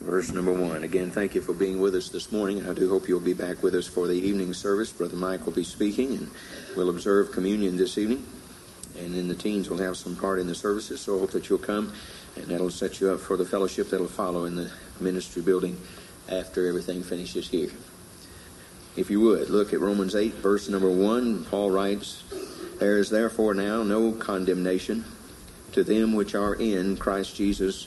verse number one. Again, thank you for being with us this morning. I do hope you'll be back with us for the evening service. Brother Mike will be speaking, and we'll observe communion this evening. And then the teens will have some part in the services, so I hope that you'll come, and that'll set you up for the fellowship that'll follow in the ministry building after everything finishes here. If you would, look at Romans 8, verse number 1. Paul writes, There is therefore now no condemnation to them which are in Christ Jesus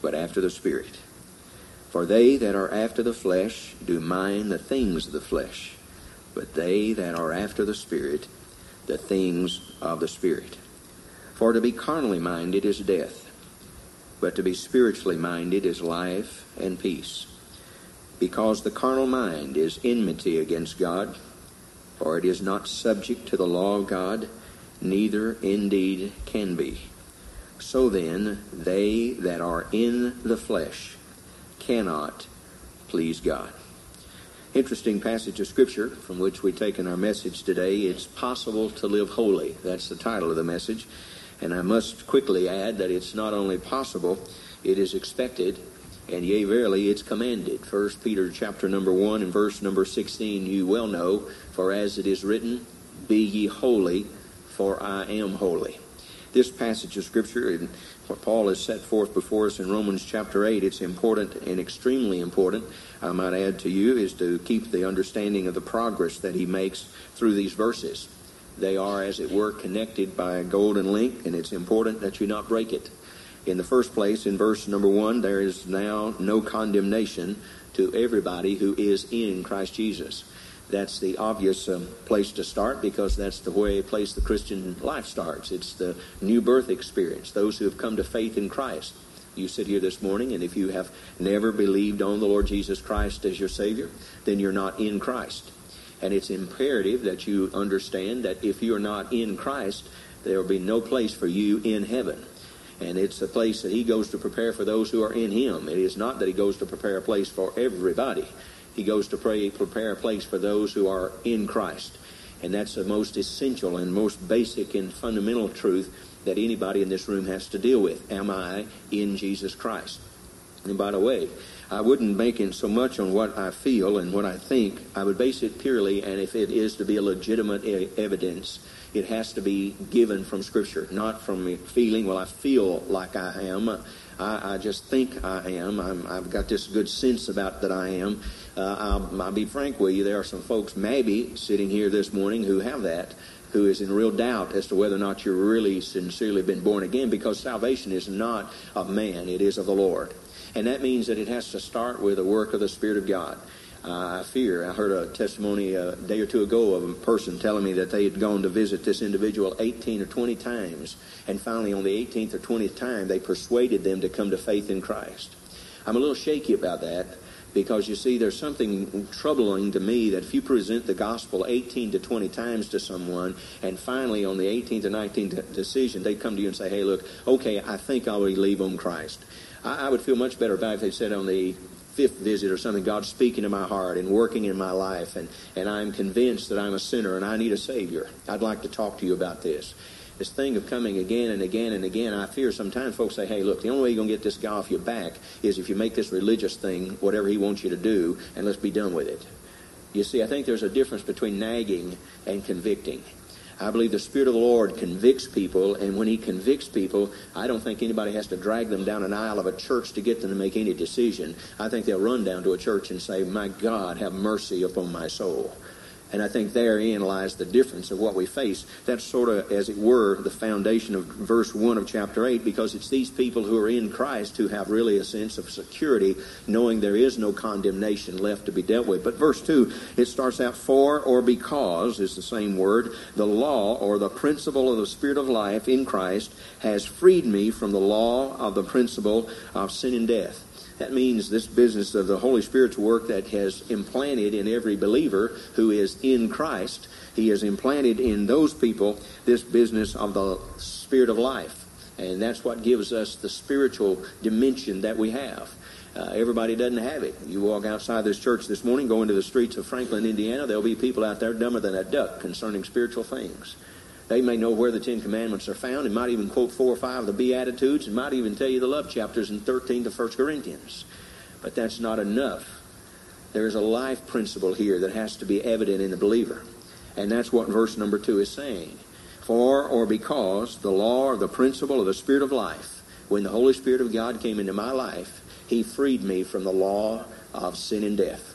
but after the Spirit. For they that are after the flesh do mind the things of the flesh, but they that are after the Spirit, the things of the Spirit. For to be carnally minded is death, but to be spiritually minded is life and peace. Because the carnal mind is enmity against God, for it is not subject to the law of God, neither indeed can be. So then, they that are in the flesh cannot please God. Interesting passage of Scripture from which we take in our message today. It's possible to live holy. That's the title of the message. And I must quickly add that it's not only possible, it is expected, and yea, verily, it's commanded. First Peter chapter number 1 and verse number 16, you well know, for as it is written, Be ye holy, for I am holy this passage of Scripture and what Paul has set forth before us in Romans chapter 8, it's important and extremely important, I might add to you, is to keep the understanding of the progress that he makes through these verses. They are, as it were, connected by a golden link, and it's important that you not break it. In the first place, in verse number 1, there is now no condemnation to everybody who is in Christ Jesus that's the obvious um, place to start because that's the way place the Christian life starts. It's the new birth experience. Those who have come to faith in Christ. You sit here this morning, and if you have never believed on the Lord Jesus Christ as your Savior, then you're not in Christ. And it's imperative that you understand that if you're not in Christ, there will be no place for you in heaven. And it's a place that He goes to prepare for those who are in Him. It is not that He goes to prepare a place for everybody. He goes to pray, prepare a place for those who are in Christ. And that's the most essential and most basic and fundamental truth that anybody in this room has to deal with. Am I in Jesus Christ? And by the way, I wouldn't make it so much on what I feel and what I think. I would base it purely, and if it is to be a legitimate evidence, it has to be given from Scripture, not from feeling, well, I feel like I am. I, I just think I am. i have got this good sense about that I am. Uh, I'll, I'll be frank with you. There are some folks maybe sitting here this morning who have that, who is in real doubt as to whether or not you're really sincerely been born again because salvation is not of man, it is of the Lord. And that means that it has to start with the work of the Spirit of God. Uh, I fear. I heard a testimony a day or two ago of a person telling me that they had gone to visit this individual 18 or 20 times, and finally, on the 18th or 20th time, they persuaded them to come to faith in Christ. I'm a little shaky about that because you see, there's something troubling to me that if you present the gospel 18 to 20 times to someone, and finally on the 18th or 19th decision, they come to you and say, hey, look, okay, I think I'll believe on Christ. I, would feel much better about if they said on the fifth visit or something, God's speaking to my heart and working in my life, and, and I'm convinced that I'm a sinner and I need a Savior. I'd like to talk to you about this. This thing of coming again and again and again, I fear sometimes folks say, hey, look, the only way you're going to get this guy off your back is if you make this religious thing whatever he wants you to do, and let's be done with it. You see, I think there's a difference between nagging and convicting. I believe the Spirit of the Lord convicts people, and when He convicts people, I don't think anybody has to drag them down an aisle of a church to get them to make any decision. I think they'll run down to a church and say, My God, have mercy upon my soul. And I think therein lies the difference of what we face. That's sort of, as it were, the foundation of verse 1 of chapter 8, because it's these people who are in Christ who have really a sense of security, knowing there is no condemnation left to be dealt with. But verse 2, it starts out, for or because is the same word. The law or the principle of the Spirit of life in Christ has freed me from the law of the principle of sin and death. That means this business of the Holy Spirit's work that has implanted in every believer who is in Christ. He has implanted in those people this business of the Spirit of life. And that's what gives us the spiritual dimension that we have. Uh, everybody doesn't have it. You walk outside this church this morning, go into the streets of Franklin, Indiana, there'll be people out there dumber than a duck concerning spiritual things. They may know where the Ten Commandments are found and might even quote four or five of the Beatitudes and might even tell you the love chapters in 13 to 1 Corinthians. But that's not enough. There's a life principle here that has to be evident in the believer. And that's what verse number two is saying. For or because the law or the principle of the Spirit of life, when the Holy Spirit of God came into my life, He freed me from the law of sin and death.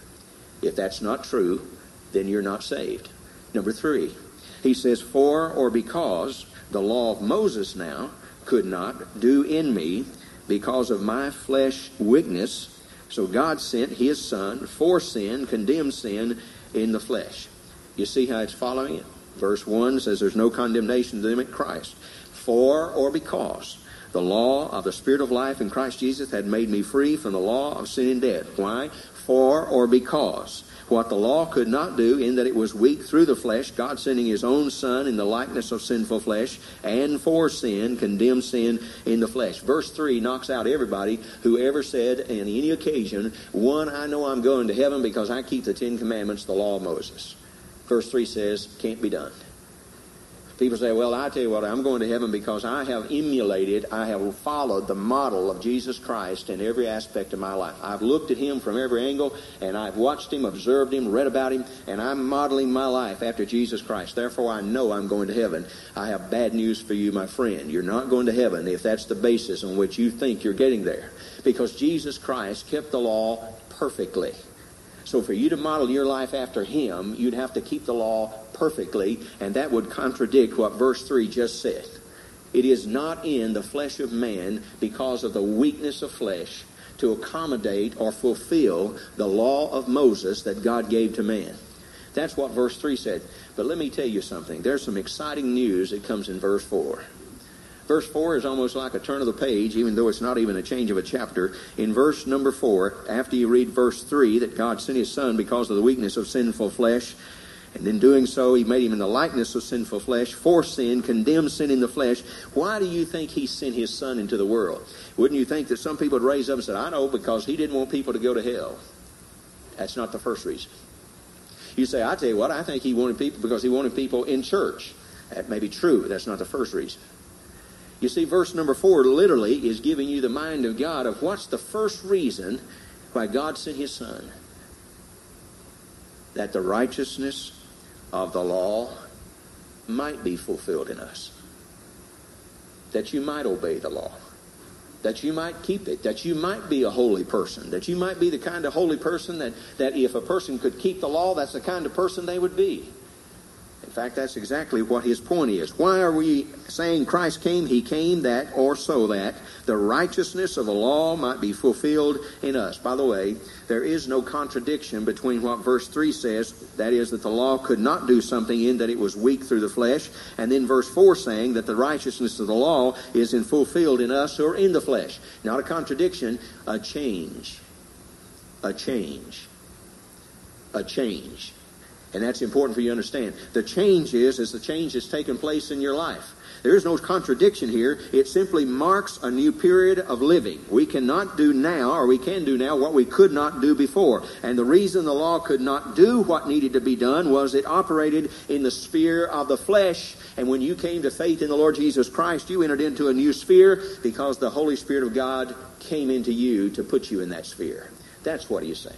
If that's not true, then you're not saved. Number three, he says, For or because the law of Moses now could not do in me because of my flesh weakness. So God sent his Son for sin, condemned sin in the flesh. You see how it's following it? Verse 1 says, There's no condemnation to them in Christ. For or because the law of the Spirit of life in Christ Jesus had made me free from the law of sin and death. Why? For or because what the law could not do in that it was weak through the flesh, God sending his own Son in the likeness of sinful flesh, and for sin, condemned sin in the flesh. Verse 3 knocks out everybody who ever said on any occasion, one, I know I'm going to heaven because I keep the Ten Commandments, the law of Moses. Verse 3 says, can't be done. People say, well, I tell you what, I'm going to heaven because I have emulated, I have followed the model of Jesus Christ in every aspect of my life. I've looked at him from every angle, and I've watched him, observed him, read about him, and I'm modeling my life after Jesus Christ. Therefore, I know I'm going to heaven. I have bad news for you, my friend. You're not going to heaven if that's the basis on which you think you're getting there. Because Jesus Christ kept the law perfectly. So for you to model your life after him, you'd have to keep the law perfectly, and that would contradict what verse 3 just said. It is not in the flesh of man because of the weakness of flesh to accommodate or fulfill the law of Moses that God gave to man. That's what verse 3 said. But let me tell you something. There's some exciting news that comes in verse 4. Verse 4 is almost like a turn of the page, even though it's not even a change of a chapter. In verse number 4, after you read verse 3, that God sent his Son because of the weakness of sinful flesh, and in doing so, he made him in the likeness of sinful flesh, for sin, condemned sin in the flesh. Why do you think he sent his Son into the world? Wouldn't you think that some people would raise up and say, I know, because he didn't want people to go to hell? That's not the first reason. You say, I tell you what, I think he wanted people because he wanted people in church. That may be true. That's not the first reason. You see, verse number four literally is giving you the mind of God of what's the first reason why God sent his Son. That the righteousness of the law might be fulfilled in us. That you might obey the law. That you might keep it. That you might be a holy person. That you might be the kind of holy person that, that if a person could keep the law, that's the kind of person they would be. In fact, that's exactly what his point is. Why are we saying Christ came? He came that or so that the righteousness of the law might be fulfilled in us. By the way, there is no contradiction between what verse 3 says, that is, that the law could not do something in that it was weak through the flesh, and then verse 4 saying that the righteousness of the law is in fulfilled in us who are in the flesh. Not a contradiction, a change. A change. A change. And that's important for you to understand. The change is, as the change has taken place in your life. There is no contradiction here. It simply marks a new period of living. We cannot do now, or we can do now, what we could not do before. And the reason the law could not do what needed to be done was it operated in the sphere of the flesh. And when you came to faith in the Lord Jesus Christ, you entered into a new sphere because the Holy Spirit of God came into you to put you in that sphere. That's what he's saying.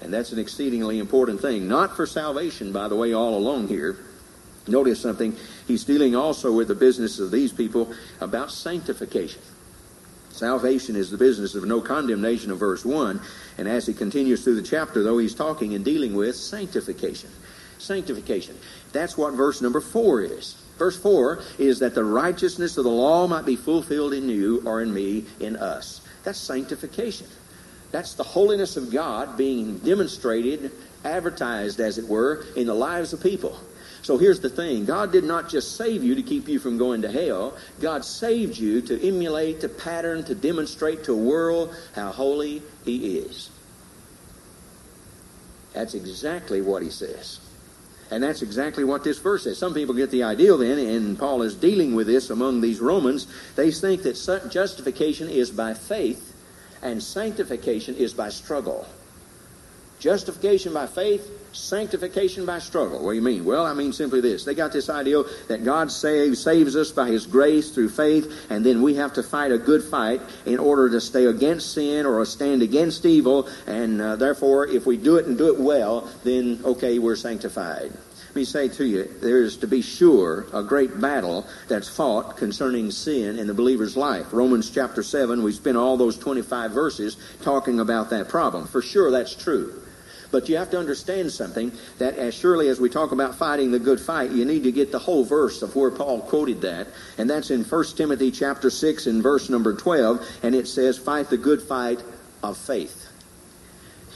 And that's an exceedingly important thing. Not for salvation, by the way, all along here. Notice something. He's dealing also with the business of these people about sanctification. Salvation is the business of no condemnation of verse 1. And as he continues through the chapter, though, he's talking and dealing with sanctification. Sanctification. That's what verse number 4 is. Verse 4 is that the righteousness of the law might be fulfilled in you or in me, in us. That's sanctification. That's the holiness of God being demonstrated, advertised, as it were, in the lives of people. So here's the thing God did not just save you to keep you from going to hell, God saved you to emulate, to pattern, to demonstrate to a world how holy He is. That's exactly what He says. And that's exactly what this verse says. Some people get the idea then, and Paul is dealing with this among these Romans, they think that justification is by faith and sanctification is by struggle. Justification by faith, sanctification by struggle. What do you mean? Well, I mean simply this. They got this idea that God saves, saves us by His grace through faith, and then we have to fight a good fight in order to stay against sin or stand against evil, and uh, therefore, if we do it and do it well, then, okay, we're sanctified. Let me say to you, there is to be sure a great battle that's fought concerning sin in the believer's life. Romans chapter 7, we spent all those 25 verses talking about that problem. For sure, that's true. But you have to understand something that as surely as we talk about fighting the good fight, you need to get the whole verse of where Paul quoted that. And that's in 1 Timothy chapter 6 and verse number 12. And it says, fight the good fight of faith.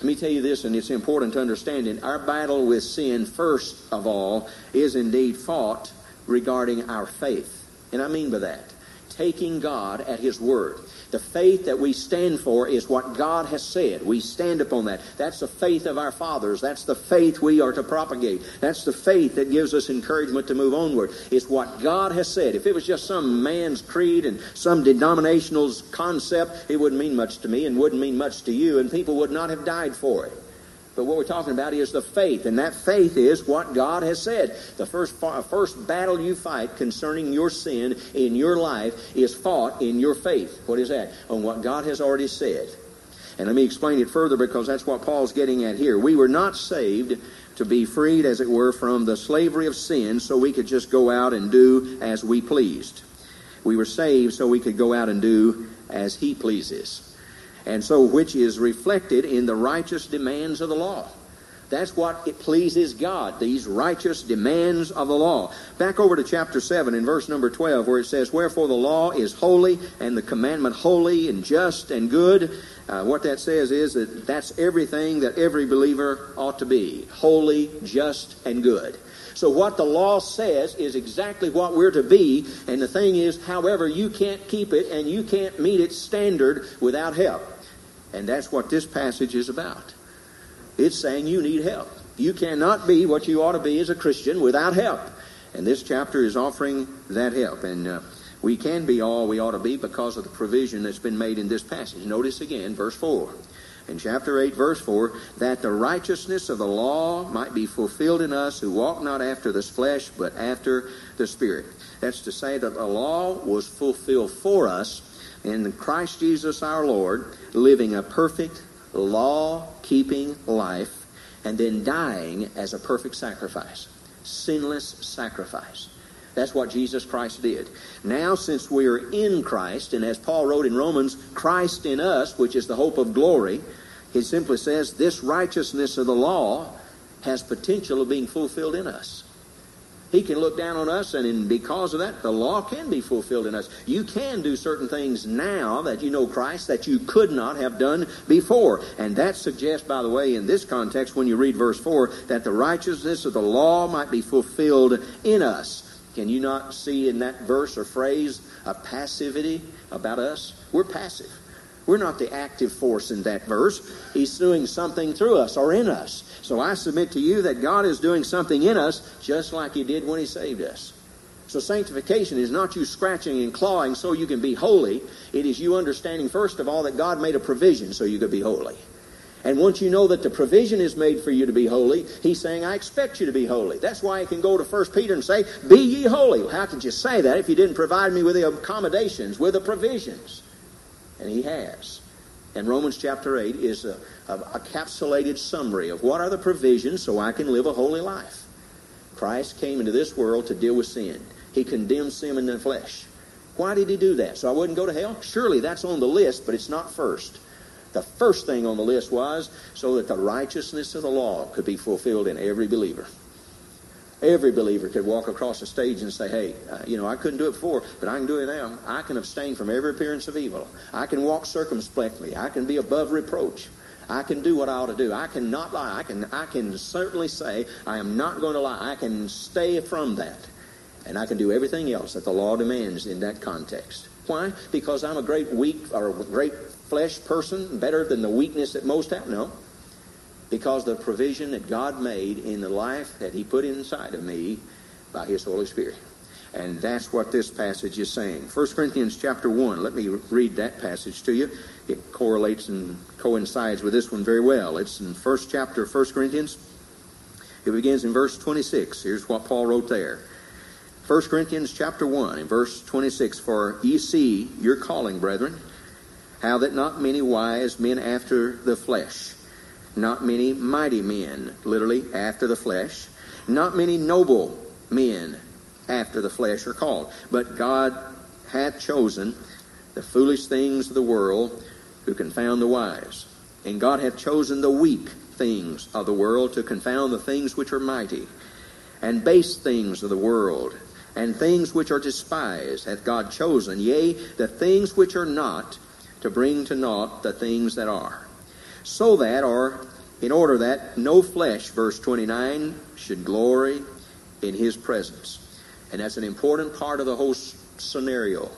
Let me tell you this, and it's important to understand it. Our battle with sin, first of all, is indeed fought regarding our faith. And I mean by that, taking God at His word. The faith that we stand for is what God has said. We stand upon that. That's the faith of our fathers. That's the faith we are to propagate. That's the faith that gives us encouragement to move onward. It's what God has said. If it was just some man's creed and some denominational concept, it wouldn't mean much to me and wouldn't mean much to you, and people would not have died for it. But what we're talking about is the faith, and that faith is what God has said. The first first battle you fight concerning your sin in your life is fought in your faith. What is that? On what God has already said. And let me explain it further because that's what Paul's getting at here. We were not saved to be freed, as it were, from the slavery of sin so we could just go out and do as we pleased. We were saved so we could go out and do as he pleases and so which is reflected in the righteous demands of the law. That's what it pleases God, these righteous demands of the law. Back over to chapter 7 in verse number 12 where it says, Wherefore the law is holy and the commandment holy and just and good. Uh, what that says is that that's everything that every believer ought to be. Holy, just, and good. So what the law says is exactly what we're to be. And the thing is, however, you can't keep it and you can't meet its standard without help. And that's what this passage is about. It's saying you need help. You cannot be what you ought to be as a Christian without help. And this chapter is offering that help. And uh, we can be all we ought to be because of the provision that's been made in this passage. Notice again, verse 4. In chapter 8, verse 4, that the righteousness of the law might be fulfilled in us who walk not after the flesh, but after the Spirit. That's to say that the law was fulfilled for us in Christ Jesus our Lord, living a perfect, law keeping life, and then dying as a perfect sacrifice. Sinless sacrifice. That's what Jesus Christ did. Now, since we're in Christ, and as Paul wrote in Romans, Christ in us, which is the hope of glory, he simply says this righteousness of the law has potential of being fulfilled in us. He can look down on us, and because of that, the law can be fulfilled in us. You can do certain things now that you know Christ that you could not have done before. And that suggests, by the way, in this context, when you read verse 4, that the righteousness of the law might be fulfilled in us. Can you not see in that verse or phrase a passivity about us? We're passive. We're not the active force in that verse. He's doing something through us or in us. So I submit to you that God is doing something in us just like He did when He saved us. So sanctification is not you scratching and clawing so you can be holy. It is you understanding, first of all, that God made a provision so you could be holy. And once you know that the provision is made for you to be holy, he's saying, I expect you to be holy. That's why he can go to 1 Peter and say, Be ye holy. Well, how could you say that if you didn't provide me with the accommodations, with the provisions? And he has. And Romans chapter 8 is a, a, a capsulated summary of what are the provisions so I can live a holy life. Christ came into this world to deal with sin. He condemned sin in the flesh. Why did he do that? So I wouldn't go to hell? Surely that's on the list, but it's not first. The first thing on the list was so that the righteousness of the law could be fulfilled in every believer. Every believer could walk across the stage and say, hey, uh, you know, I couldn't do it before, but I can do it now. I can abstain from every appearance of evil. I can walk circumspectly. I can be above reproach. I can do what I ought to do. I cannot lie. I can, I can certainly say I am not going to lie. I can stay from that. And I can do everything else that the law demands in that context. Why? Because I'm a great weak or a great flesh person, better than the weakness that most have? No. Because the provision that God made in the life that He put inside of me by His Holy Spirit. And that's what this passage is saying. 1 Corinthians chapter 1, let me read that passage to you. It correlates and coincides with this one very well. It's in first chapter of 1 Corinthians. It begins in verse 26. Here's what Paul wrote there. 1 Corinthians chapter 1 in verse 26 For ye see your calling, brethren, how that not many wise men after the flesh, not many mighty men, literally after the flesh, not many noble men after the flesh are called. But God hath chosen the foolish things of the world who confound the wise. And God hath chosen the weak things of the world to confound the things which are mighty. And base things of the world, and things which are despised, hath God chosen, yea, the things which are not, to bring to naught the things that are. So that, or in order that no flesh, verse 29, should glory in his presence. And that's an important part of the whole scenario.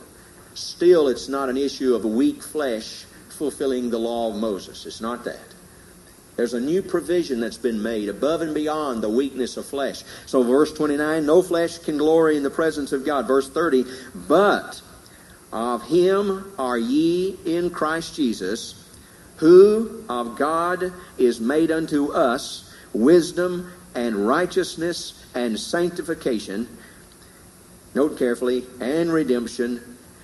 Still, it's not an issue of weak flesh fulfilling the law of Moses. It's not that. There's a new provision that's been made above and beyond the weakness of flesh. So, verse 29 no flesh can glory in the presence of God. Verse 30 but of him are ye in Christ Jesus, who of God is made unto us wisdom and righteousness and sanctification note carefully, and redemption,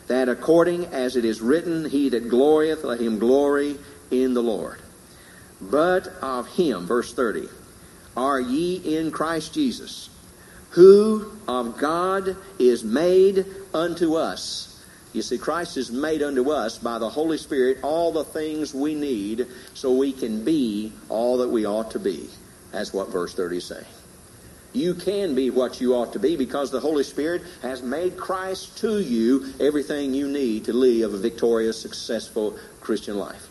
that according as it is written, He that glorieth, let him glory in the Lord. But of him, verse 30, are ye in Christ Jesus, who of God is made unto us. You see, Christ is made unto us by the Holy Spirit all the things we need so we can be all that we ought to be. That's what verse 30 is saying. You can be what you ought to be because the Holy Spirit has made Christ to you everything you need to live a victorious, successful Christian life.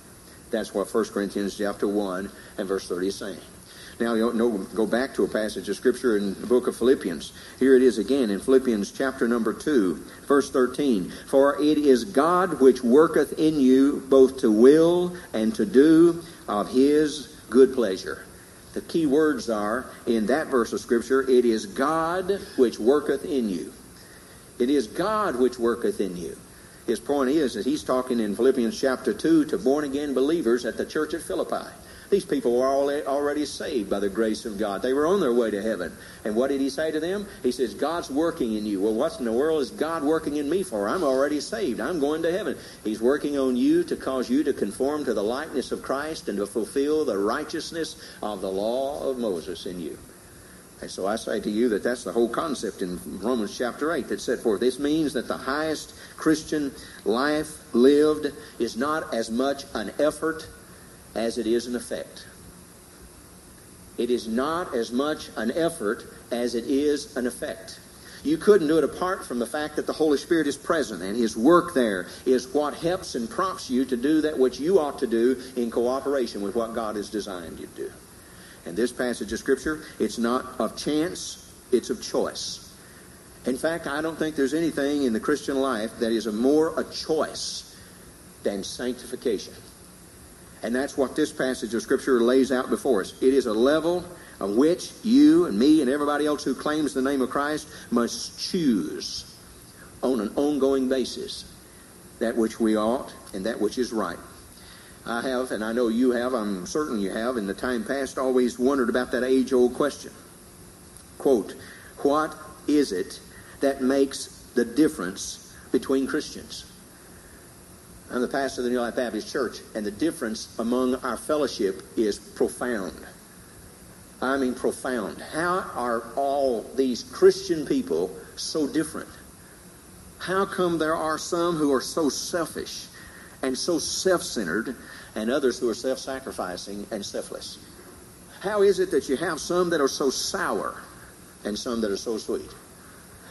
That's what 1 Corinthians chapter 1 and verse 30 is saying. Now, you know, go back to a passage of Scripture in the book of Philippians. Here it is again in Philippians chapter number 2, verse 13. For it is God which worketh in you both to will and to do of his good pleasure. The key words are in that verse of Scripture it is God which worketh in you. It is God which worketh in you. His point is that he's talking in Philippians chapter 2 to born again believers at the church at Philippi. These people were already saved by the grace of God. They were on their way to heaven. And what did he say to them? He says, God's working in you. Well, what in the world is God working in me for? I'm already saved. I'm going to heaven. He's working on you to cause you to conform to the likeness of Christ and to fulfill the righteousness of the law of Moses in you. And so I say to you that that's the whole concept in Romans chapter 8 that's set forth. This means that the highest Christian life lived is not as much an effort as it is an effect. It is not as much an effort as it is an effect. You couldn't do it apart from the fact that the Holy Spirit is present and His work there is what helps and prompts you to do that which you ought to do in cooperation with what God has designed you to do. And this passage of Scripture, it's not of chance, it's of choice. In fact, I don't think there's anything in the Christian life that is a more a choice than sanctification. And that's what this passage of Scripture lays out before us. It is a level of which you and me and everybody else who claims the name of Christ must choose on an ongoing basis that which we ought and that which is right. I have, and I know you have, I'm certain you have, in the time past, always wondered about that age old question. Quote, what is it that makes the difference between Christians? I'm the pastor of the New Life Baptist Church, and the difference among our fellowship is profound. I mean, profound. How are all these Christian people so different? How come there are some who are so selfish and so self centered, and others who are self sacrificing and selfless? How is it that you have some that are so sour and some that are so sweet?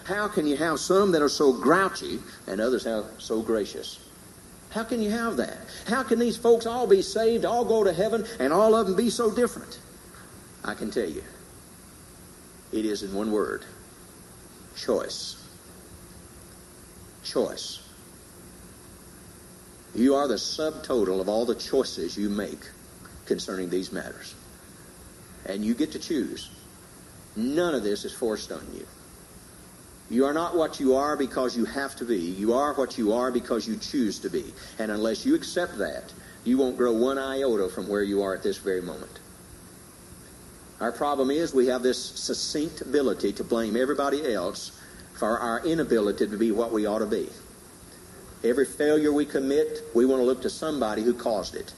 How can you have some that are so grouchy and others have so gracious? How can you have that? How can these folks all be saved, all go to heaven, and all of them be so different? I can tell you. It is in one word choice. Choice. You are the subtotal of all the choices you make concerning these matters. And you get to choose. None of this is forced on you. You are not what you are because you have to be. You are what you are because you choose to be. And unless you accept that, you won't grow one iota from where you are at this very moment. Our problem is we have this succinct ability to blame everybody else for our inability to be what we ought to be. Every failure we commit, we want to look to somebody who caused it.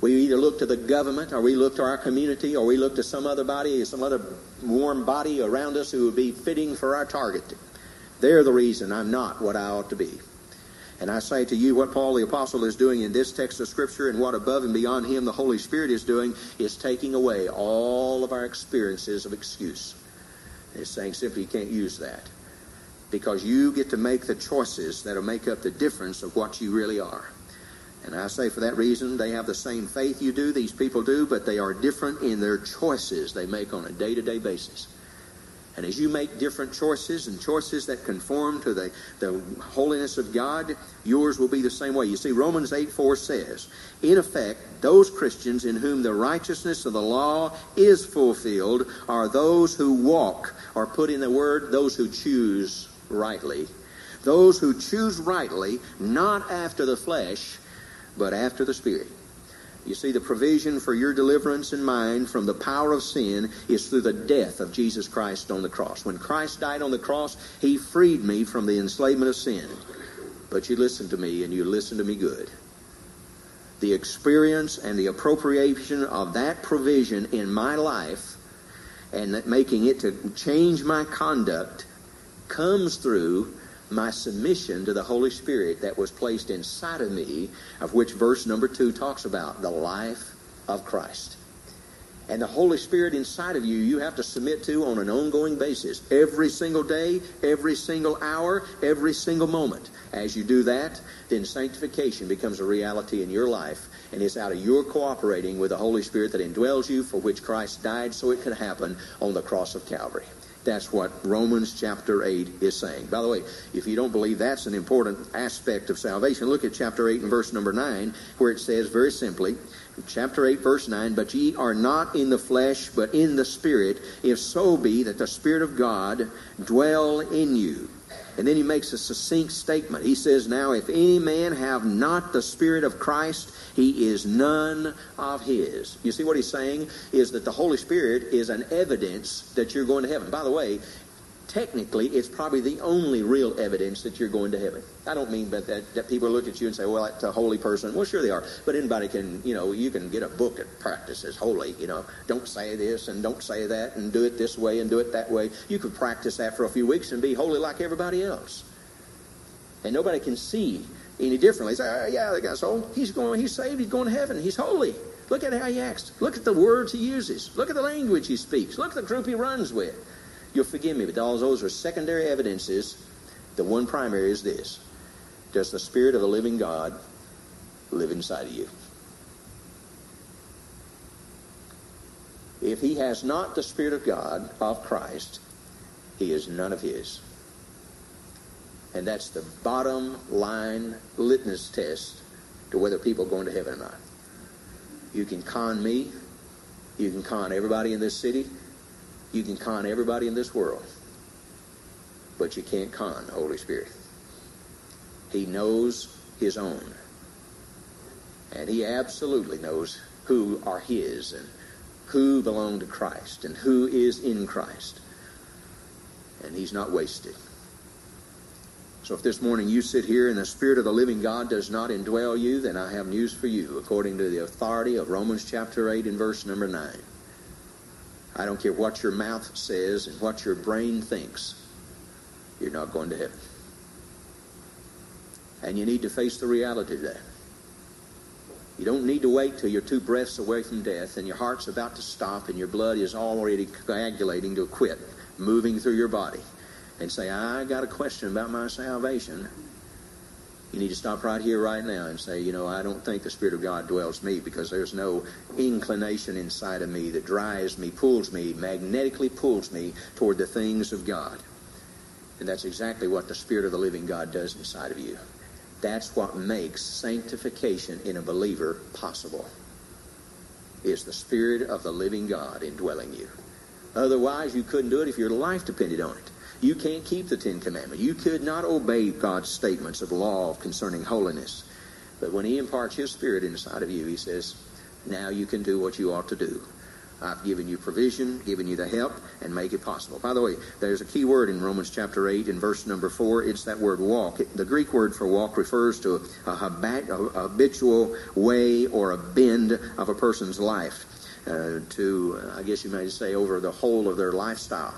We either look to the government, or we look to our community, or we look to some other body, some other warm body around us who would be fitting for our target. They're the reason I'm not what I ought to be. And I say to you, what Paul the Apostle is doing in this text of Scripture and what above and beyond him the Holy Spirit is doing is taking away all of our experiences of excuse. He's saying simply you can't use that. Because you get to make the choices that will make up the difference of what you really are. And I say for that reason, they have the same faith you do, these people do, but they are different in their choices they make on a day to day basis. And as you make different choices and choices that conform to the, the holiness of God, yours will be the same way. You see, Romans 8 4 says, In effect, those Christians in whom the righteousness of the law is fulfilled are those who walk, or put in the word, those who choose rightly. Those who choose rightly, not after the flesh, but after the Spirit. You see, the provision for your deliverance and mine from the power of sin is through the death of Jesus Christ on the cross. When Christ died on the cross, He freed me from the enslavement of sin. But you listen to me, and you listen to me good. The experience and the appropriation of that provision in my life and making it to change my conduct comes through my submission to the Holy Spirit that was placed inside of me, of which verse number two talks about the life of Christ. And the Holy Spirit inside of you, you have to submit to on an ongoing basis. Every single day, every single hour, every single moment. As you do that, then sanctification becomes a reality in your life. And it's out of your cooperating with the Holy Spirit that indwells you, for which Christ died so it could happen on the cross of Calvary. That's what Romans chapter 8 is saying. By the way, if you don't believe that's an important aspect of salvation, look at chapter 8 and verse number 9, where it says very simply, chapter 8, verse 9, But ye are not in the flesh, but in the Spirit, if so be that the Spirit of God dwell in you. And then he makes a succinct statement. He says, Now, if any man have not the Spirit of Christ, he is none of his. You see what he's saying is that the Holy Spirit is an evidence that you're going to heaven. By the way, technically, it's probably the only real evidence that you're going to heaven. I don't mean that, that, that people look at you and say, well, that's a holy person. Well, sure they are. But anybody can, you know, you can get a book that practices holy. You know, don't say this and don't say that and do it this way and do it that way. You could practice that for a few weeks and be holy like everybody else. And nobody can see any differently. Say, oh, yeah, the guy's holy. He's going, he's saved, he's going to heaven, he's holy. Look at how he acts. Look at the words he uses. Look at the language he speaks. Look at the group he runs with. You'll forgive me, but all those are secondary evidences. The one primary is this. Does the Spirit of the living God live inside of you? If he has not the Spirit of God, of Christ, he is none of his. And that's the bottom line litmus test to whether people are going to heaven or not. You can con me. You can con everybody in this city. You can con everybody in this world. But you can't con the Holy Spirit. He knows his own. And he absolutely knows who are his and who belong to Christ and who is in Christ. And he's not wasted. So if this morning you sit here and the Spirit of the living God does not indwell you, then I have news for you according to the authority of Romans chapter 8 and verse number 9. I don't care what your mouth says and what your brain thinks, you're not going to heaven. And you need to face the reality of that. You don't need to wait till you're two breaths away from death and your heart's about to stop and your blood is already coagulating to quit moving through your body and say, I got a question about my salvation. You need to stop right here, right now, and say, you know, I don't think the Spirit of God dwells me because there's no inclination inside of me that drives me, pulls me, magnetically pulls me toward the things of God. And that's exactly what the Spirit of the living God does inside of you. That's what makes sanctification in a believer possible. Is the Spirit of the living God indwelling you. Otherwise, you couldn't do it if your life depended on it. You can't keep the Ten Commandments. You could not obey God's statements of law concerning holiness. But when He imparts His Spirit inside of you, He says, now you can do what you ought to do. I've given you provision, given you the help, and make it possible. By the way, there's a key word in Romans chapter 8 in verse number 4. It's that word walk. The Greek word for walk refers to a, habitual way or a bend of a person's life. Uh, to, I guess you might say, over the whole of their lifestyle.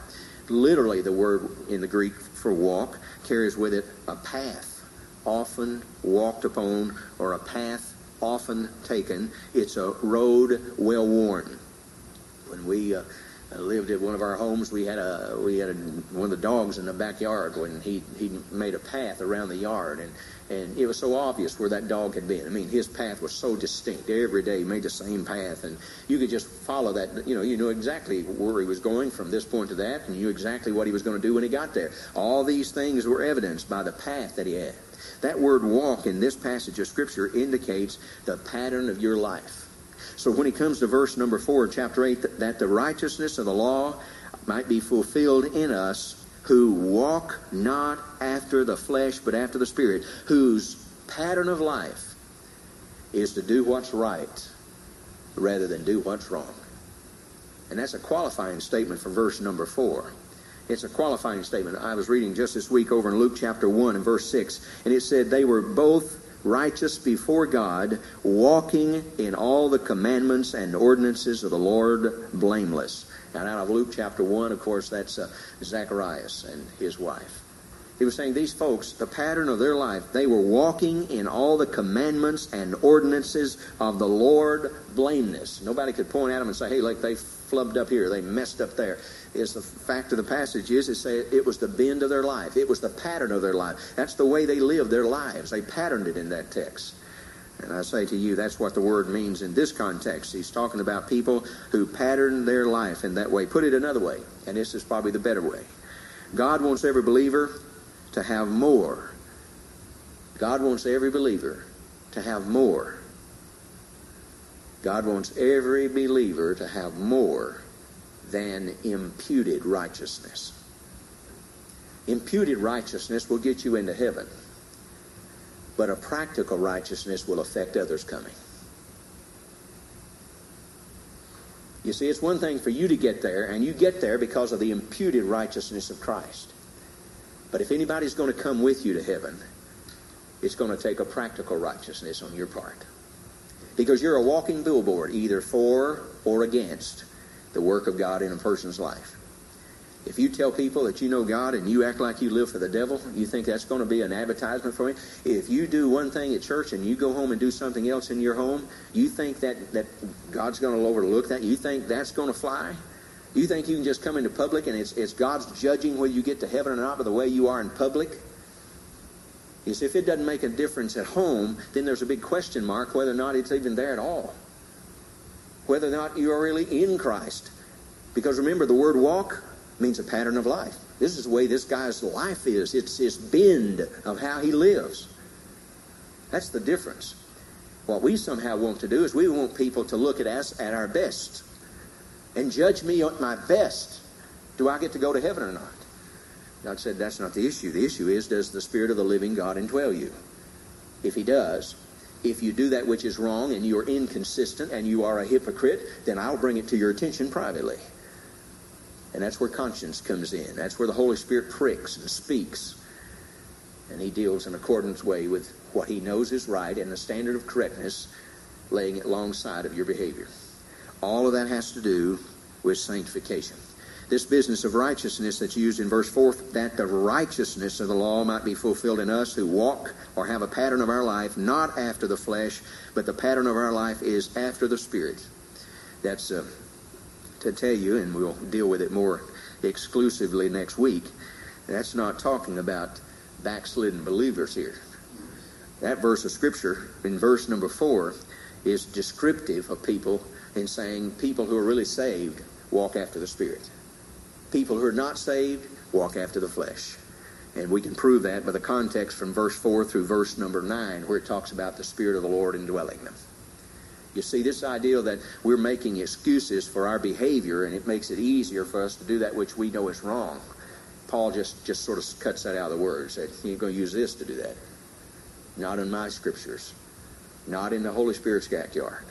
Literally, the word in the Greek for walk carries with it a path, often walked upon, or a path often taken. It's a road well worn. When we uh, lived at one of our homes, we had a we had a, one of the dogs in the backyard when he he made a path around the yard, and and it was so obvious where that dog had been. I mean, his path was so distinct. Every day he made the same path, and you could just follow that. You know, you knew exactly where he was going from this point to that, and you knew exactly what he was going to do when he got there. All these things were evidenced by the path that he had. That word walk in this passage of Scripture indicates the pattern of your life. So when he comes to verse number 4 chapter 8, that the righteousness of the law might be fulfilled in us who walk not after the flesh, but after the Spirit, whose pattern of life is to do what's right rather than do what's wrong. And that's a qualifying statement for verse number 4. It's a qualifying statement. I was reading just this week over in Luke chapter 1 and verse 6, and it said, They were both righteous before God, walking in all the commandments and ordinances of the Lord blameless. And out of Luke chapter 1, of course, that's uh, Zacharias and his wife. He was saying these folks, the pattern of their life, they were walking in all the commandments and ordinances of the Lord blameless. Nobody could point at them and say, hey, like they flubbed up here, they messed up there. Is the fact of the passage is say it was the bend of their life. It was the pattern of their life. That's the way they lived their lives. They patterned it in that text. And I say to you, that's what the word means in this context. He's talking about people who pattern their life in that way. Put it another way, and this is probably the better way. God wants every believer to have more. God wants every believer to have more. God wants every believer to have more than imputed righteousness. Imputed righteousness will get you into heaven but a practical righteousness will affect others coming. You see, it's one thing for you to get there, and you get there because of the imputed righteousness of Christ. But if anybody's going to come with you to heaven, it's going to take a practical righteousness on your part. Because you're a walking billboard, either for or against the work of God in a person's life. If you tell people that you know God and you act like you live for the devil, you think that's going to be an advertisement for me? If you do one thing at church and you go home and do something else in your home, you think that, that God's going to overlook that? You think that's going to fly? You think you can just come into public and it's, it's God's judging whether you get to heaven or not by the way you are in public? You see, if it doesn't make a difference at home, then there's a big question mark whether or not it's even there at all. Whether or not you are really in Christ. Because remember, the word walk means a pattern of life. This is the way this guy's life is. It's his bend of how he lives. That's the difference. What we somehow want to do is we want people to look at us at our best and judge me at my best. Do I get to go to heaven or not? God said that's not the issue. The issue is does the Spirit of the living God indwell you? If He does, if you do that which is wrong and you're inconsistent and you are a hypocrite, then I'll bring it to your attention privately. And that's where conscience comes in. That's where the Holy Spirit pricks and speaks. And he deals in accordance way with what he knows is right and the standard of correctness, laying it alongside of your behavior. All of that has to do with sanctification. This business of righteousness that's used in verse 4, that the righteousness of the law might be fulfilled in us who walk or have a pattern of our life not after the flesh, but the pattern of our life is after the Spirit. That's uh, to tell you, and we'll deal with it more exclusively next week, that's not talking about backslidden believers here. That verse of Scripture, in verse number 4, is descriptive of people in saying people who are really saved walk after the Spirit. People who are not saved walk after the flesh. And we can prove that by the context from verse 4 through verse number 9, where it talks about the Spirit of the Lord indwelling them. You see, this idea that we're making excuses for our behavior and it makes it easier for us to do that which we know is wrong. Paul just, just sort of cuts that out of the words. That he ain't going to use this to do that. Not in my scriptures. Not in the Holy Spirit's backyard.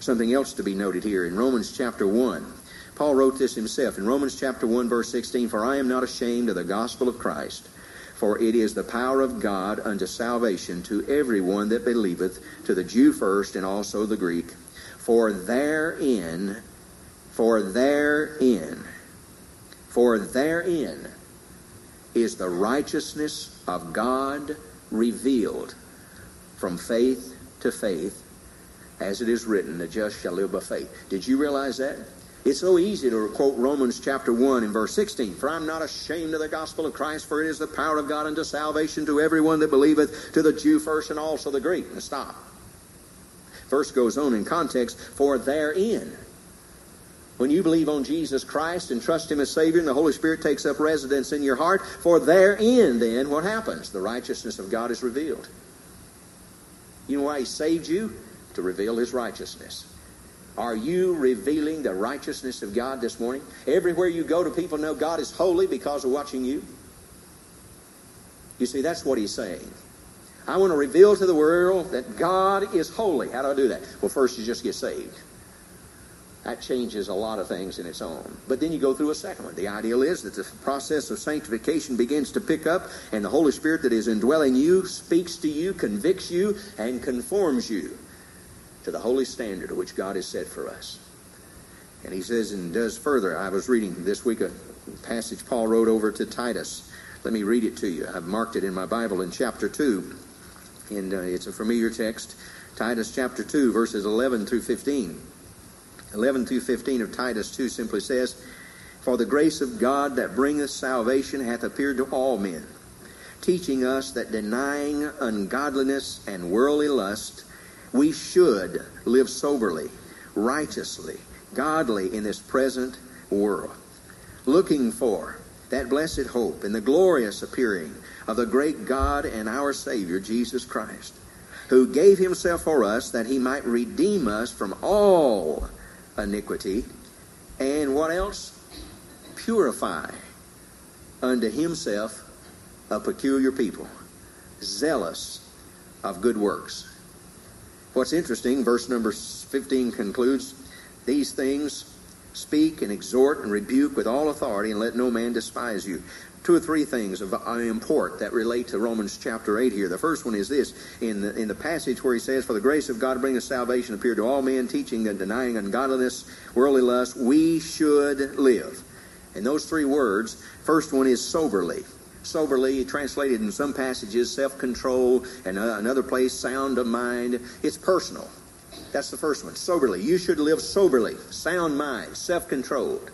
Something else to be noted here in Romans chapter 1. Paul wrote this himself in Romans chapter 1 verse 16, For I am not ashamed of the gospel of Christ, for it is the power of God unto salvation to everyone that believeth, to the Jew first and also the Greek. For therein, for therein, for therein is the righteousness of God revealed from faith to faith, as it is written, the just shall live by faith. Did you realize that? It's so easy to quote Romans chapter 1 and verse 16. For I'm not ashamed of the gospel of Christ, for it is the power of God unto salvation to everyone that believeth, to the Jew first and also the Greek. And stop. Verse goes on in context, for therein. When you believe on Jesus Christ and trust Him as Savior, and the Holy Spirit takes up residence in your heart, for therein, then, what happens? The righteousness of God is revealed. You know why He saved you? To reveal His righteousness. Are you revealing the righteousness of God this morning? Everywhere you go, do people know God is holy because of watching you? You see, that's what he's saying. I want to reveal to the world that God is holy. How do I do that? Well, first you just get saved. That changes a lot of things in its own. But then you go through a second one. The ideal is that the process of sanctification begins to pick up, and the Holy Spirit that is indwelling you speaks to you, convicts you, and conforms you to the holy standard which God has set for us. And he says and does further. I was reading this week a passage Paul wrote over to Titus. Let me read it to you. I've marked it in my Bible in chapter 2. And uh, it's a familiar text. Titus chapter 2, verses 11 through 15. 11 through 15 of Titus 2 simply says, For the grace of God that bringeth salvation hath appeared to all men, teaching us that denying ungodliness and worldly lust, we should live soberly, righteously, godly in this present world, looking for that blessed hope and the glorious appearing of the great God and our Savior, Jesus Christ, who gave himself for us that he might redeem us from all iniquity and what else? Purify unto himself a peculiar people, zealous of good works. What's interesting, verse number 15 concludes, These things speak and exhort and rebuke with all authority, and let no man despise you. Two or three things of uh, import that relate to Romans chapter 8 here. The first one is this in the, in the passage where he says, For the grace of God bringeth salvation appeared to all men, teaching and denying ungodliness, worldly lust, we should live. And those three words, first one is soberly soberly, translated in some passages, self control, and uh, another place, sound of mind. It's personal. That's the first one. Soberly. You should live soberly, sound mind, self controlled.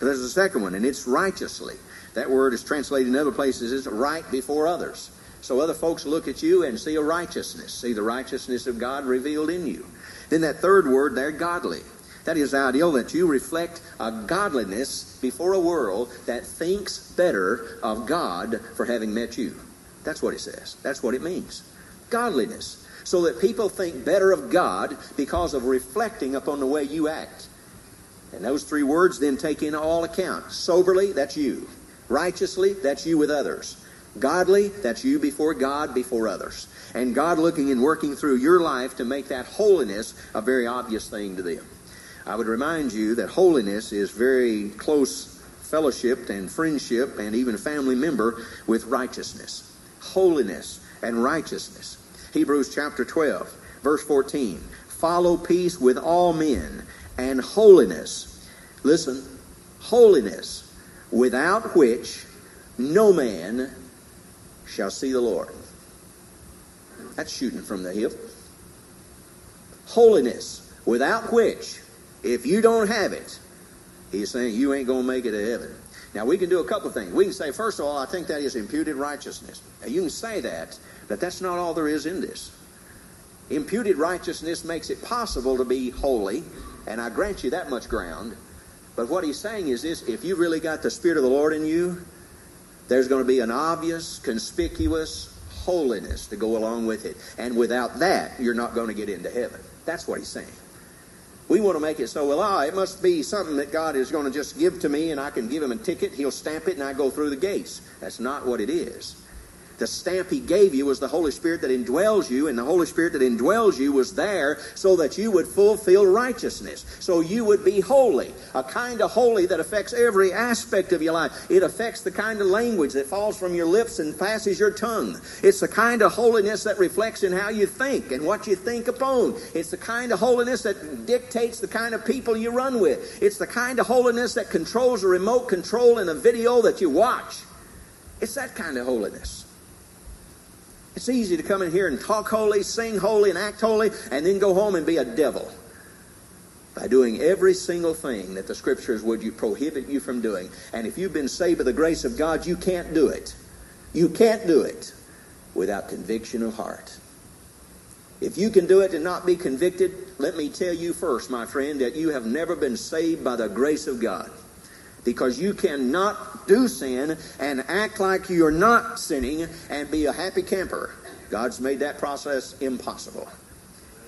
There's a second one, and it's righteously. That word is translated in other places as right before others. So other folks look at you and see a righteousness, see the righteousness of God revealed in you. Then that third word there, godly. That is ideal that you reflect a godliness before a world that thinks better of God for having met you. That's what it says. That's what it means. Godliness. So that people think better of God because of reflecting upon the way you act. And those three words then take in all account. Soberly, that's you. Righteously, that's you with others. Godly, that's you before God, before others. And God looking and working through your life to make that holiness a very obvious thing to them. I would remind you that holiness is very close fellowship and friendship and even family member with righteousness. Holiness and righteousness. Hebrews chapter 12, verse 14. Follow peace with all men and holiness. Listen, holiness, without which no man shall see the Lord. That's shooting from the hip. Holiness, without which if you don't have it, he's saying you ain't going to make it to heaven. Now, we can do a couple things. We can say, first of all, I think that is imputed righteousness. Now, you can say that, but that's not all there is in this. Imputed righteousness makes it possible to be holy, and I grant you that much ground. But what he's saying is this if you've really got the Spirit of the Lord in you, there's going to be an obvious, conspicuous holiness to go along with it. And without that, you're not going to get into heaven. That's what he's saying. We want to make it so, well, ah, it must be something that God is going to just give to me and I can give him a ticket, he'll stamp it, and I go through the gates. That's not what it is. The stamp he gave you was the Holy Spirit that indwells you, and the Holy Spirit that indwells you was there so that you would fulfill righteousness, so you would be holy. A kind of holy that affects every aspect of your life. It affects the kind of language that falls from your lips and passes your tongue. It's the kind of holiness that reflects in how you think and what you think upon. It's the kind of holiness that dictates the kind of people you run with. It's the kind of holiness that controls the remote control in a video that you watch. It's that kind of holiness. It's easy to come in here and talk holy, sing holy, and act holy, and then go home and be a devil by doing every single thing that the scriptures would you prohibit you from doing. And if you've been saved by the grace of God, you can't do it. You can't do it without conviction of heart. If you can do it and not be convicted, let me tell you first, my friend, that you have never been saved by the grace of God. Because you cannot do sin and act like you're not sinning and be a happy camper. God's made that process impossible.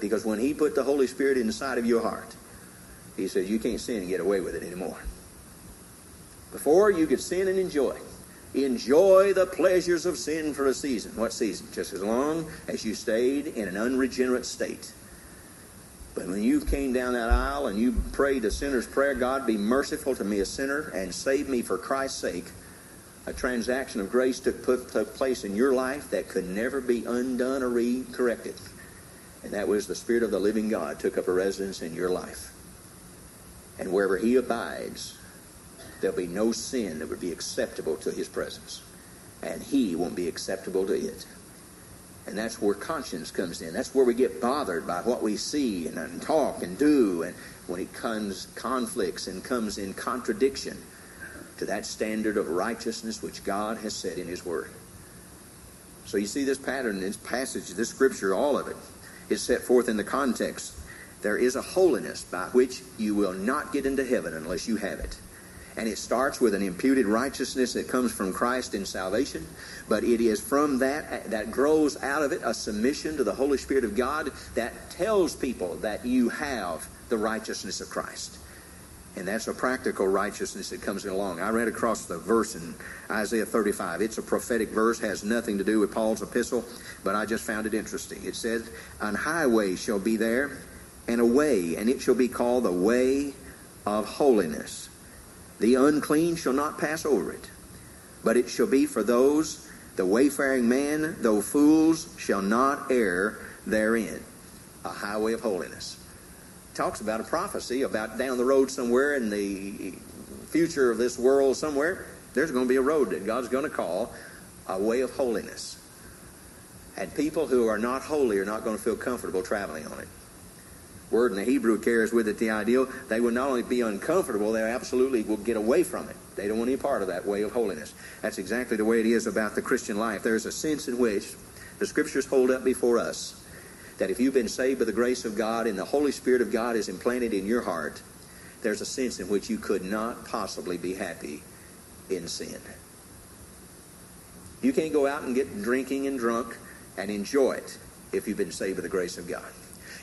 Because when He put the Holy Spirit inside of your heart, He says you can't sin and get away with it anymore. Before, you could sin and enjoy. Enjoy the pleasures of sin for a season. What season? Just as long as you stayed in an unregenerate state. But when you came down that aisle and you prayed the sinner's prayer, God be merciful to me, a sinner, and save me for Christ's sake, a transaction of grace took, put, took place in your life that could never be undone or re-corrected. And that was the Spirit of the living God took up a residence in your life. And wherever He abides, there'll be no sin that would be acceptable to His presence. And He won't be acceptable to it. And that's where conscience comes in. That's where we get bothered by what we see and, and talk and do. And when it comes conflicts and comes in contradiction to that standard of righteousness which God has set in His Word. So you see this pattern, this passage, this scripture, all of it is set forth in the context. There is a holiness by which you will not get into heaven unless you have it. And it starts with an imputed righteousness that comes from Christ in salvation. But it is from that, that grows out of it a submission to the Holy Spirit of God that tells people that you have the righteousness of Christ. And that's a practical righteousness that comes along. I read across the verse in Isaiah 35. It's a prophetic verse, has nothing to do with Paul's epistle, but I just found it interesting. It says, An highway shall be there, and a way, and it shall be called the way of holiness. The unclean shall not pass over it, but it shall be for those, the wayfaring man, though fools, shall not err therein. A highway of holiness. Talks about a prophecy about down the road somewhere in the future of this world somewhere. There's going to be a road that God's going to call a way of holiness. And people who are not holy are not going to feel comfortable traveling on it word in the Hebrew carries with it the ideal they will not only be uncomfortable, they absolutely will get away from it. They don't want any part of that way of holiness. That's exactly the way it is about the Christian life. There's a sense in which the scriptures hold up before us that if you've been saved by the grace of God and the Holy Spirit of God is implanted in your heart, there's a sense in which you could not possibly be happy in sin. You can't go out and get drinking and drunk and enjoy it if you've been saved by the grace of God.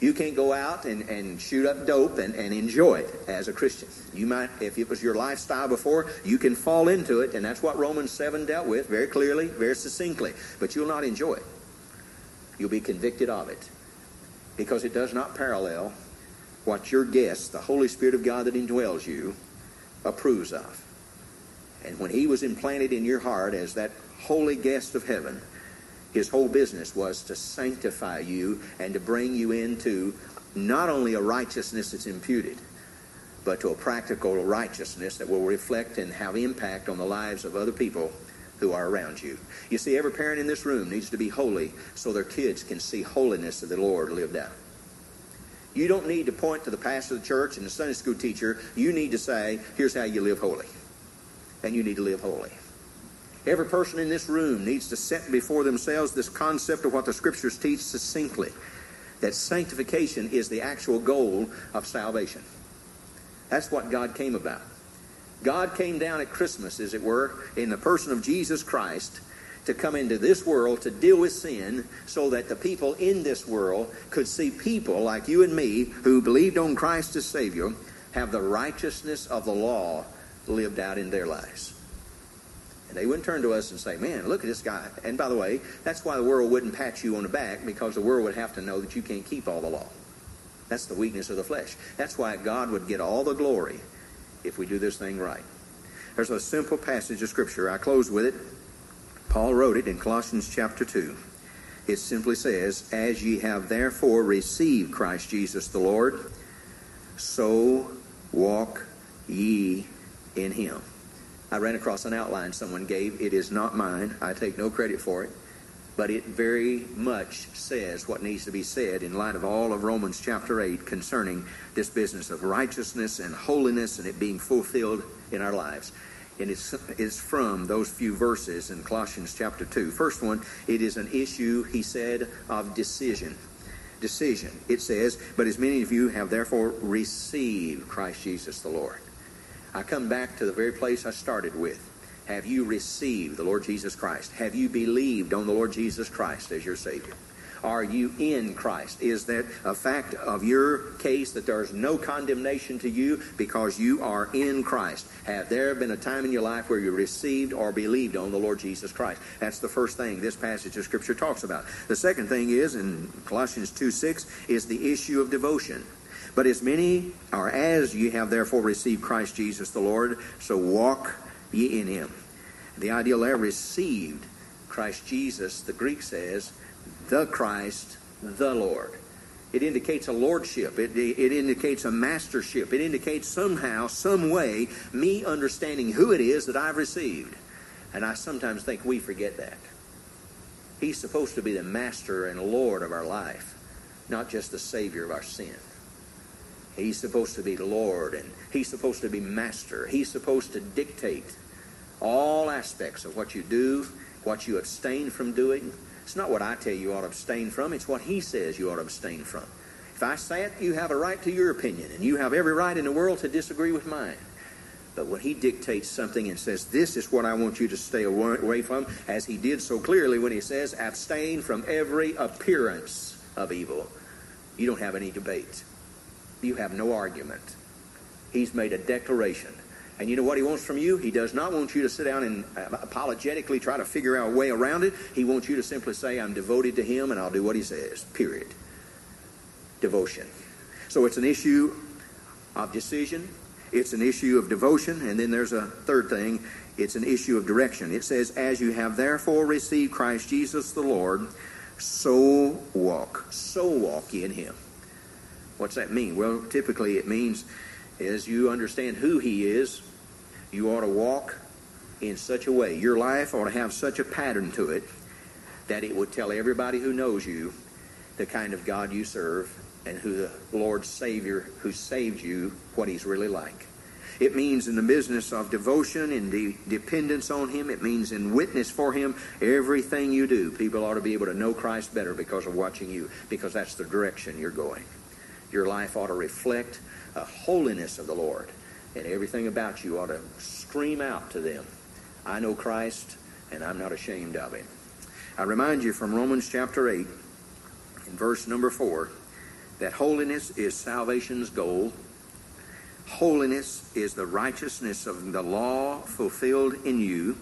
You can't go out and, and shoot up dope and, and enjoy it as a Christian. You might, if it was your lifestyle before, you can fall into it, and that's what Romans 7 dealt with very clearly, very succinctly. But you'll not enjoy it. You'll be convicted of it because it does not parallel what your guest, the Holy Spirit of God that indwells you, approves of. And when he was implanted in your heart as that holy guest of heaven, his whole business was to sanctify you and to bring you into not only a righteousness that's imputed, but to a practical righteousness that will reflect and have impact on the lives of other people who are around you. You see, every parent in this room needs to be holy so their kids can see holiness of the Lord lived out. You don't need to point to the pastor of the church and the Sunday school teacher. You need to say, here's how you live holy. And you need to live holy. Every person in this room needs to set before themselves this concept of what the Scriptures teach succinctly. that sanctification is the actual goal of salvation. That's what God came about. God came down at Christmas, as it were, in the person of Jesus Christ to come into this world to deal with sin so that the people in this world could see people like you and me who believed on Christ as Savior have the righteousness of the law lived out in their lives. And they wouldn't turn to us and say, man, look at this guy. And by the way, that's why the world wouldn't pat you on the back because the world would have to know that you can't keep all the law. That's the weakness of the flesh. That's why God would get all the glory if we do this thing right. There's a simple passage of Scripture. I close with it. Paul wrote it in Colossians chapter 2. It simply says, As ye have therefore received Christ Jesus the Lord, so walk ye in him. I ran across an outline someone gave. It is not mine. I take no credit for it. But it very much says what needs to be said in light of all of Romans chapter 8 concerning this business of righteousness and holiness and it being fulfilled in our lives. And it's, it's from those few verses in Colossians chapter 2. First one, it is an issue, he said, of decision. Decision. It says, But as many of you have therefore received Christ Jesus the Lord. I come back to the very place I started with. Have you received the Lord Jesus Christ? Have you believed on the Lord Jesus Christ as your Savior? Are you in Christ? Is that a fact of your case that there's no condemnation to you because you are in Christ? Have there been a time in your life where you received or believed on the Lord Jesus Christ? That's the first thing this passage of Scripture talks about. The second thing is, in Colossians 2 6, is the issue of devotion. But as many are as ye have therefore received Christ Jesus the Lord, so walk ye in him. The idea there, received Christ Jesus, the Greek says, the Christ, the Lord. It indicates a lordship. It, it indicates a mastership. It indicates somehow, some way, me understanding who it is that I've received. And I sometimes think we forget that. He's supposed to be the master and Lord of our life, not just the Savior of our sin. He's supposed to be Lord and He's supposed to be master. He's supposed to dictate all aspects of what you do, what you abstain from doing. It's not what I tell you ought to abstain from, it's what He says you ought to abstain from. If I say it, you have a right to your opinion, and you have every right in the world to disagree with mine. But when he dictates something and says, This is what I want you to stay away from, as he did so clearly when he says, Abstain from every appearance of evil, you don't have any debate. You have no argument. He's made a declaration. And you know what he wants from you? He does not want you to sit down and uh, apologetically try to figure out a way around it. He wants you to simply say, I'm devoted to him and I'll do what he says. Period. Devotion. So it's an issue of decision, it's an issue of devotion, and then there's a third thing it's an issue of direction. It says, As you have therefore received Christ Jesus the Lord, so walk. So walk in him. What's that mean? Well, typically it means as you understand who he is, you ought to walk in such a way. Your life ought to have such a pattern to it that it would tell everybody who knows you the kind of God you serve and who the Lord Savior who saved you, what he's really like. It means in the business of devotion and de- dependence on Him. It means in witness for Him. Everything you do, people ought to be able to know Christ better because of watching you, because that's the direction you're going. Your life ought to reflect a holiness of the Lord, and everything about you ought to scream out to them, I know Christ, and I'm not ashamed of Him. I remind you from Romans chapter 8, in verse number 4, that holiness is salvation's goal. Holiness is the righteousness of the law fulfilled in you.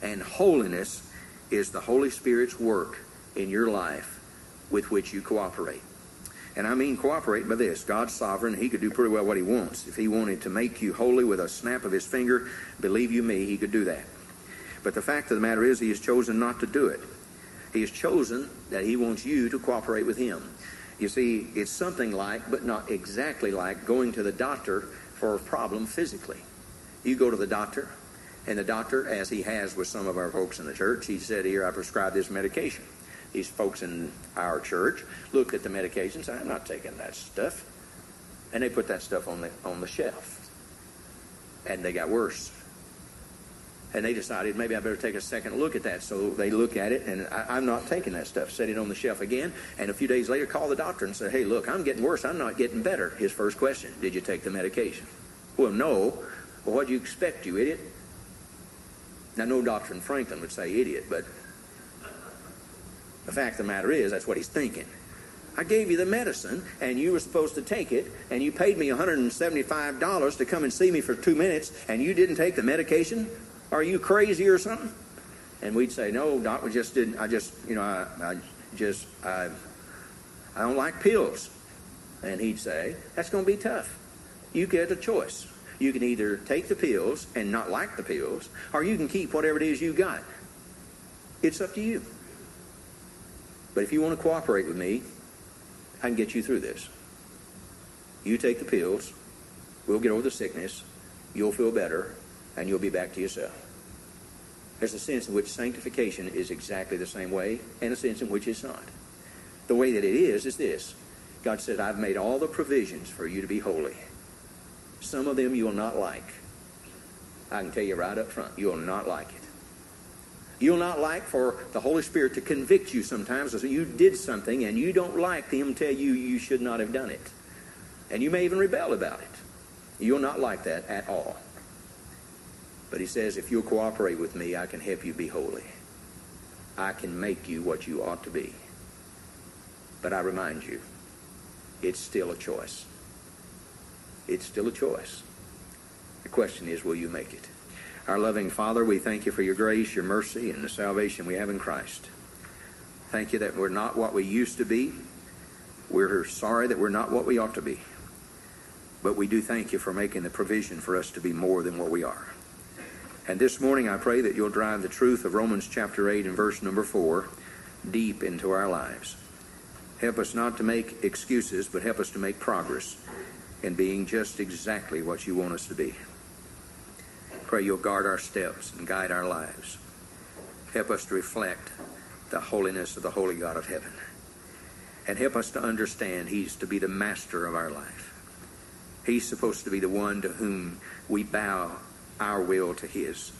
And holiness is the Holy Spirit's work in your life with which you cooperate. And I mean cooperate by this. God's sovereign. He could do pretty well what he wants. If he wanted to make you holy with a snap of his finger, believe you me, he could do that. But the fact of the matter is, he has chosen not to do it. He has chosen that he wants you to cooperate with him. You see, it's something like, but not exactly like, going to the doctor for a problem physically. You go to the doctor, and the doctor, as he has with some of our folks in the church, he said, Here, I prescribe this medication these folks in our church looked at the medication and said, I'm not taking that stuff. And they put that stuff on the, on the shelf. And they got worse. and they decided maybe I better take a second look at that. So they look at it, and I, am not taking that stuff. Set it on the shelf again, and a few days later, call the doctor and say, "Hey, look, I'm getting worse. I'm not getting better." His first question: Did you take the medication? Well, no. Well, what do you expect, you idiot? Now, no doctor in Franklin would say idiot, but the fact of the matter is, that's what he's thinking. I gave you the medicine, and you were supposed to take it, and you paid me $175 to come and see me for two minutes, and you didn't take the medication? Are you crazy or something? And we'd say, No, doc, we just didn't. I just, you know, I, I just, I, I don't like pills. And he'd say, That's going to be tough. You get a choice. You can either take the pills and not like the pills, or you can keep whatever it is you got. It's up to you. But if you want to cooperate with me, I can get you through this. You take the pills, we'll get over the sickness, you'll feel better, and you'll be back to yourself. There's a sense in which sanctification is exactly the same way, and a sense in which it's not. The way that it is is this God said, I've made all the provisions for you to be holy. Some of them you will not like. I can tell you right up front, you will not like it. You'll not like for the Holy Spirit to convict you sometimes as you did something and you don't like them tell you you should not have done it. And you may even rebel about it. You'll not like that at all. But he says, if you'll cooperate with me, I can help you be holy. I can make you what you ought to be. But I remind you, it's still a choice. It's still a choice. The question is, will you make it? Our loving Father, we thank you for your grace, your mercy, and the salvation we have in Christ. Thank you that we're not what we used to be. We're sorry that we're not what we ought to be. But we do thank you for making the provision for us to be more than what we are. And this morning I pray that you'll drive the truth of Romans chapter 8 and verse number 4 deep into our lives. Help us not to make excuses, but help us to make progress in being just exactly what you want us to be. Pray you'll guard our steps and guide our lives. Help us to reflect the holiness of the Holy God of heaven. And help us to understand He's to be the master of our life. He's supposed to be the one to whom we bow our will to His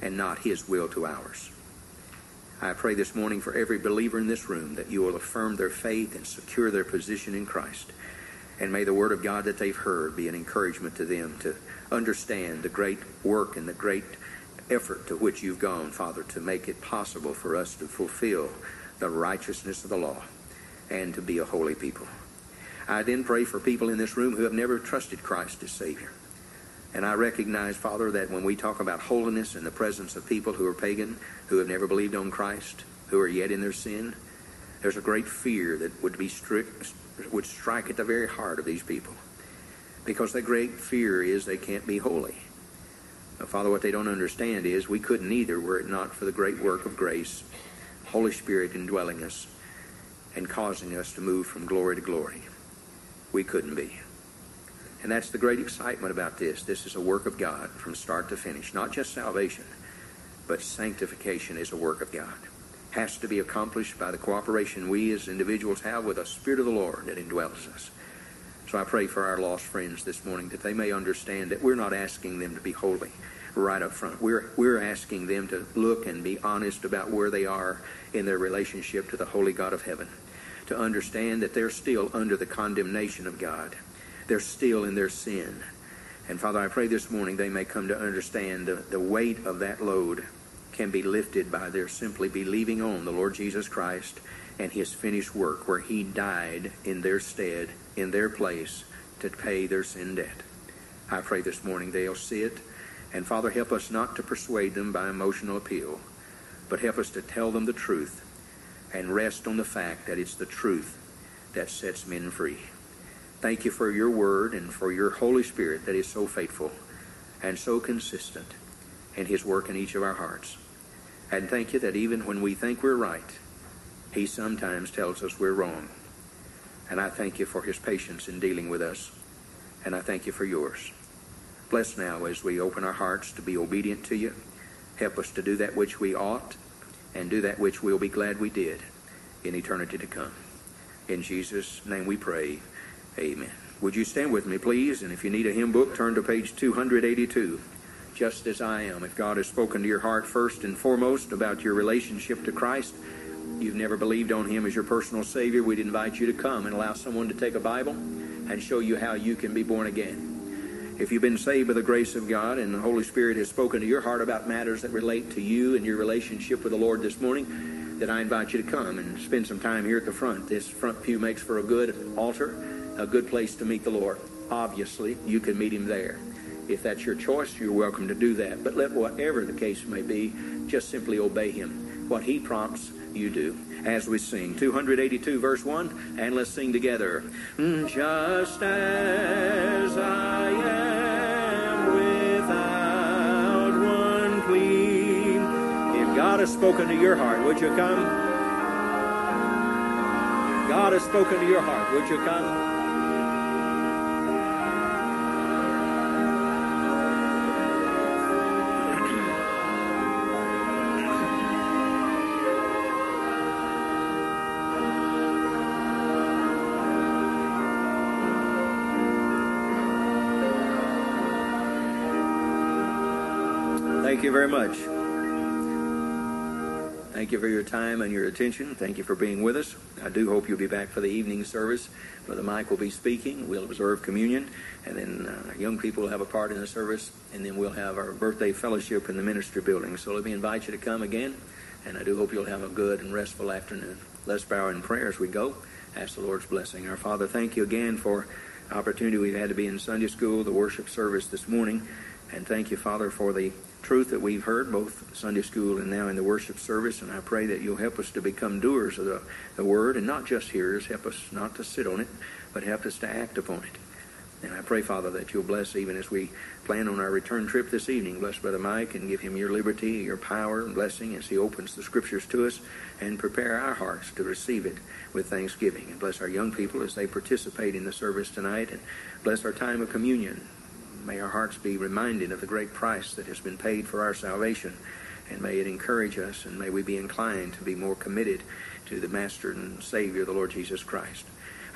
and not His will to ours. I pray this morning for every believer in this room that you will affirm their faith and secure their position in Christ. And may the word of God that they've heard be an encouragement to them to understand the great work and the great effort to which you've gone, Father, to make it possible for us to fulfill the righteousness of the law and to be a holy people. I then pray for people in this room who have never trusted Christ as Savior. And I recognize, Father, that when we talk about holiness in the presence of people who are pagan, who have never believed on Christ, who are yet in their sin, there's a great fear that would be strict, would strike at the very heart of these people. Because their great fear is they can't be holy. Now, Father, what they don't understand is we couldn't either were it not for the great work of grace, Holy Spirit indwelling us and causing us to move from glory to glory. We couldn't be. And that's the great excitement about this. This is a work of God from start to finish. Not just salvation, but sanctification is a work of God. Has to be accomplished by the cooperation we as individuals have with the Spirit of the Lord that indwells us. So I pray for our lost friends this morning that they may understand that we're not asking them to be holy right up front. We're, we're asking them to look and be honest about where they are in their relationship to the holy God of heaven. To understand that they're still under the condemnation of God they're still in their sin. And Father, I pray this morning they may come to understand the, the weight of that load can be lifted by their simply believing on the Lord Jesus Christ and his finished work where he died in their stead, in their place, to pay their sin debt. I pray this morning they'll see it. And Father, help us not to persuade them by emotional appeal, but help us to tell them the truth and rest on the fact that it's the truth that sets men free. Thank you for your word and for your Holy Spirit that is so faithful and so consistent in his work in each of our hearts. And thank you that even when we think we're right, he sometimes tells us we're wrong. And I thank you for his patience in dealing with us. And I thank you for yours. Bless now as we open our hearts to be obedient to you. Help us to do that which we ought and do that which we'll be glad we did in eternity to come. In Jesus' name we pray. Amen. Would you stand with me, please? And if you need a hymn book, turn to page 282. just as I am. If God has spoken to your heart first and foremost about your relationship to Christ, you've never believed on Him as your personal Savior, we'd invite you to come and allow someone to take a Bible and show you how you can be born again. If you've been saved by the grace of God and the Holy Spirit has spoken to your heart about matters that relate to you and your relationship with the Lord this morning, then I invite you to come and spend some time here at the front. This front pew makes for a good altar, a good place to meet the Lord. Obviously, you can meet Him there. If that's your choice, you're welcome to do that. But let whatever the case may be, just simply obey Him. What He prompts, you do. As we sing 282, verse 1, and let's sing together. Just as I am without one plea. If God has spoken to your heart, would you come? If God has spoken to your heart, would you come? Thank you for your time and your attention. Thank you for being with us. I do hope you'll be back for the evening service. Brother Mike will be speaking. We'll observe communion, and then uh, young people will have a part in the service, and then we'll have our birthday fellowship in the ministry building. So let me invite you to come again, and I do hope you'll have a good and restful afternoon. Let's bow in prayer as we go. Ask the Lord's blessing. Our Father, thank you again for the opportunity we've had to be in Sunday school, the worship service this morning, and thank you, Father, for the truth that we've heard, both Sunday school and now in the worship service. And I pray that you'll help us to become doers of the, the word and not just hearers. Help us not to sit on it, but help us to act upon it. And I pray, Father, that you'll bless even as we plan on our return trip this evening. Bless Brother Mike and give him your liberty, your power, and blessing as he opens the scriptures to us and prepare our hearts to receive it with thanksgiving. And bless our young people as they participate in the service tonight. And bless our time of communion. May our hearts be reminded of the great price that has been paid for our salvation. And may it encourage us and may we be inclined to be more committed to the Master and Savior, the Lord Jesus Christ.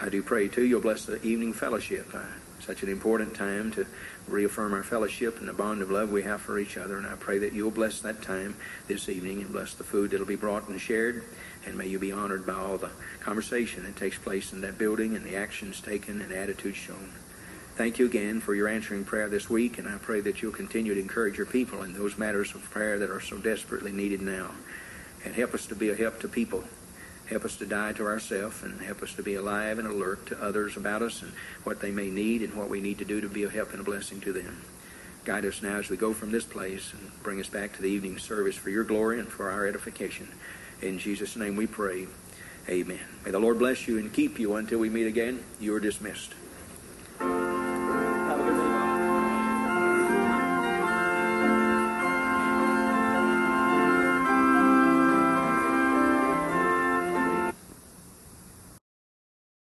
I do pray, too, you'll bless the evening fellowship. Uh, such an important time to reaffirm our fellowship and the bond of love we have for each other. And I pray that you'll bless that time this evening and bless the food that'll be brought and shared. And may you be honored by all the conversation that takes place in that building and the actions taken and attitudes shown. Thank you again for your answering prayer this week, and I pray that you'll continue to encourage your people in those matters of prayer that are so desperately needed now. And help us to be a help to people. Help us to die to ourselves and help us to be alive and alert to others about us and what they may need and what we need to do to be a help and a blessing to them. Guide us now as we go from this place and bring us back to the evening service for your glory and for our edification. In Jesus' name we pray. Amen. May the Lord bless you and keep you until we meet again. You are dismissed.